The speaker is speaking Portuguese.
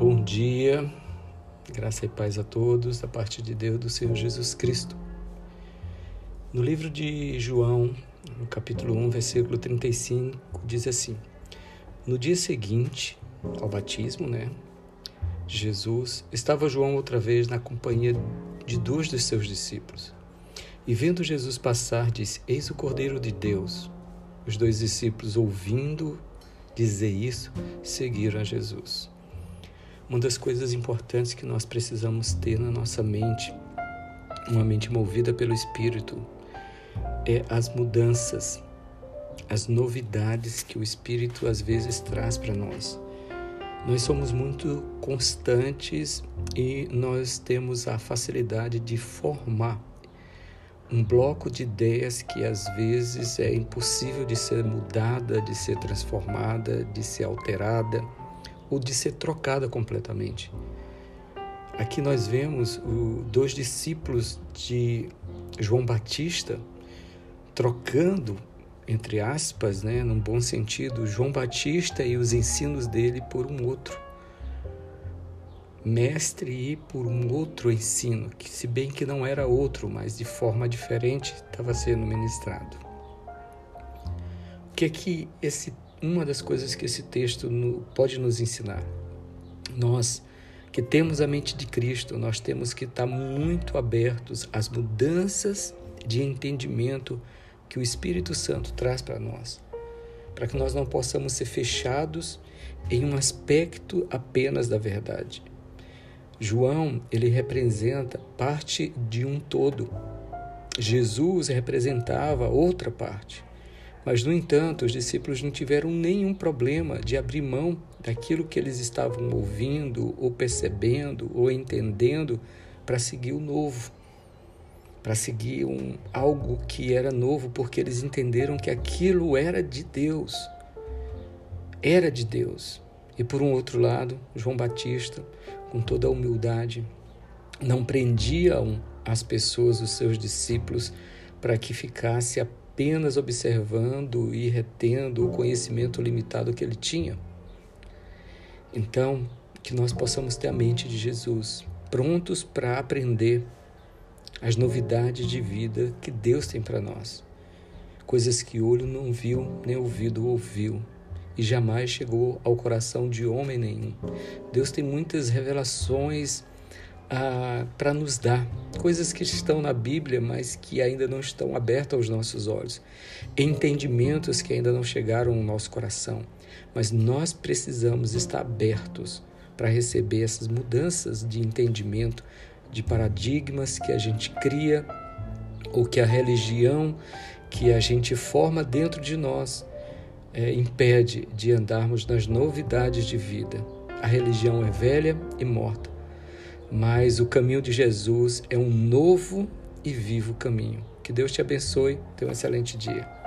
Bom dia, graça e paz a todos, da parte de Deus, do Senhor Jesus Cristo. No livro de João, no capítulo 1, versículo 35, diz assim: No dia seguinte ao batismo, né, Jesus, estava João outra vez na companhia de dois dos seus discípulos. E vendo Jesus passar, disse: Eis o Cordeiro de Deus. Os dois discípulos, ouvindo dizer isso, seguiram a Jesus. Uma das coisas importantes que nós precisamos ter na nossa mente, uma mente movida pelo Espírito, é as mudanças, as novidades que o Espírito às vezes traz para nós. Nós somos muito constantes e nós temos a facilidade de formar um bloco de ideias que às vezes é impossível de ser mudada, de ser transformada, de ser alterada ou de ser trocada completamente. Aqui nós vemos os dois discípulos de João Batista trocando, entre aspas, né, num bom sentido, João Batista e os ensinos dele por um outro. Mestre e por um outro ensino, que se bem que não era outro, mas de forma diferente estava sendo ministrado. O que é que esse uma das coisas que esse texto pode nos ensinar. Nós que temos a mente de Cristo, nós temos que estar muito abertos às mudanças de entendimento que o Espírito Santo traz para nós, para que nós não possamos ser fechados em um aspecto apenas da verdade. João, ele representa parte de um todo. Jesus representava outra parte. Mas, no entanto, os discípulos não tiveram nenhum problema de abrir mão daquilo que eles estavam ouvindo, ou percebendo, ou entendendo, para seguir o novo, para seguir um, algo que era novo, porque eles entenderam que aquilo era de Deus. Era de Deus. E por um outro lado, João Batista, com toda a humildade, não prendia as pessoas, os seus discípulos, para que ficasse apenas observando e retendo o conhecimento limitado que ele tinha. Então, que nós possamos ter a mente de Jesus, prontos para aprender as novidades de vida que Deus tem para nós. Coisas que olho não viu, nem ouvido ouviu, e jamais chegou ao coração de homem nenhum. Deus tem muitas revelações ah, para nos dar coisas que estão na Bíblia, mas que ainda não estão abertas aos nossos olhos, entendimentos que ainda não chegaram ao nosso coração. Mas nós precisamos estar abertos para receber essas mudanças de entendimento, de paradigmas que a gente cria ou que a religião que a gente forma dentro de nós é, impede de andarmos nas novidades de vida. A religião é velha e morta mas o caminho de Jesus é um novo e vivo caminho. Que Deus te abençoe. Tenha um excelente dia.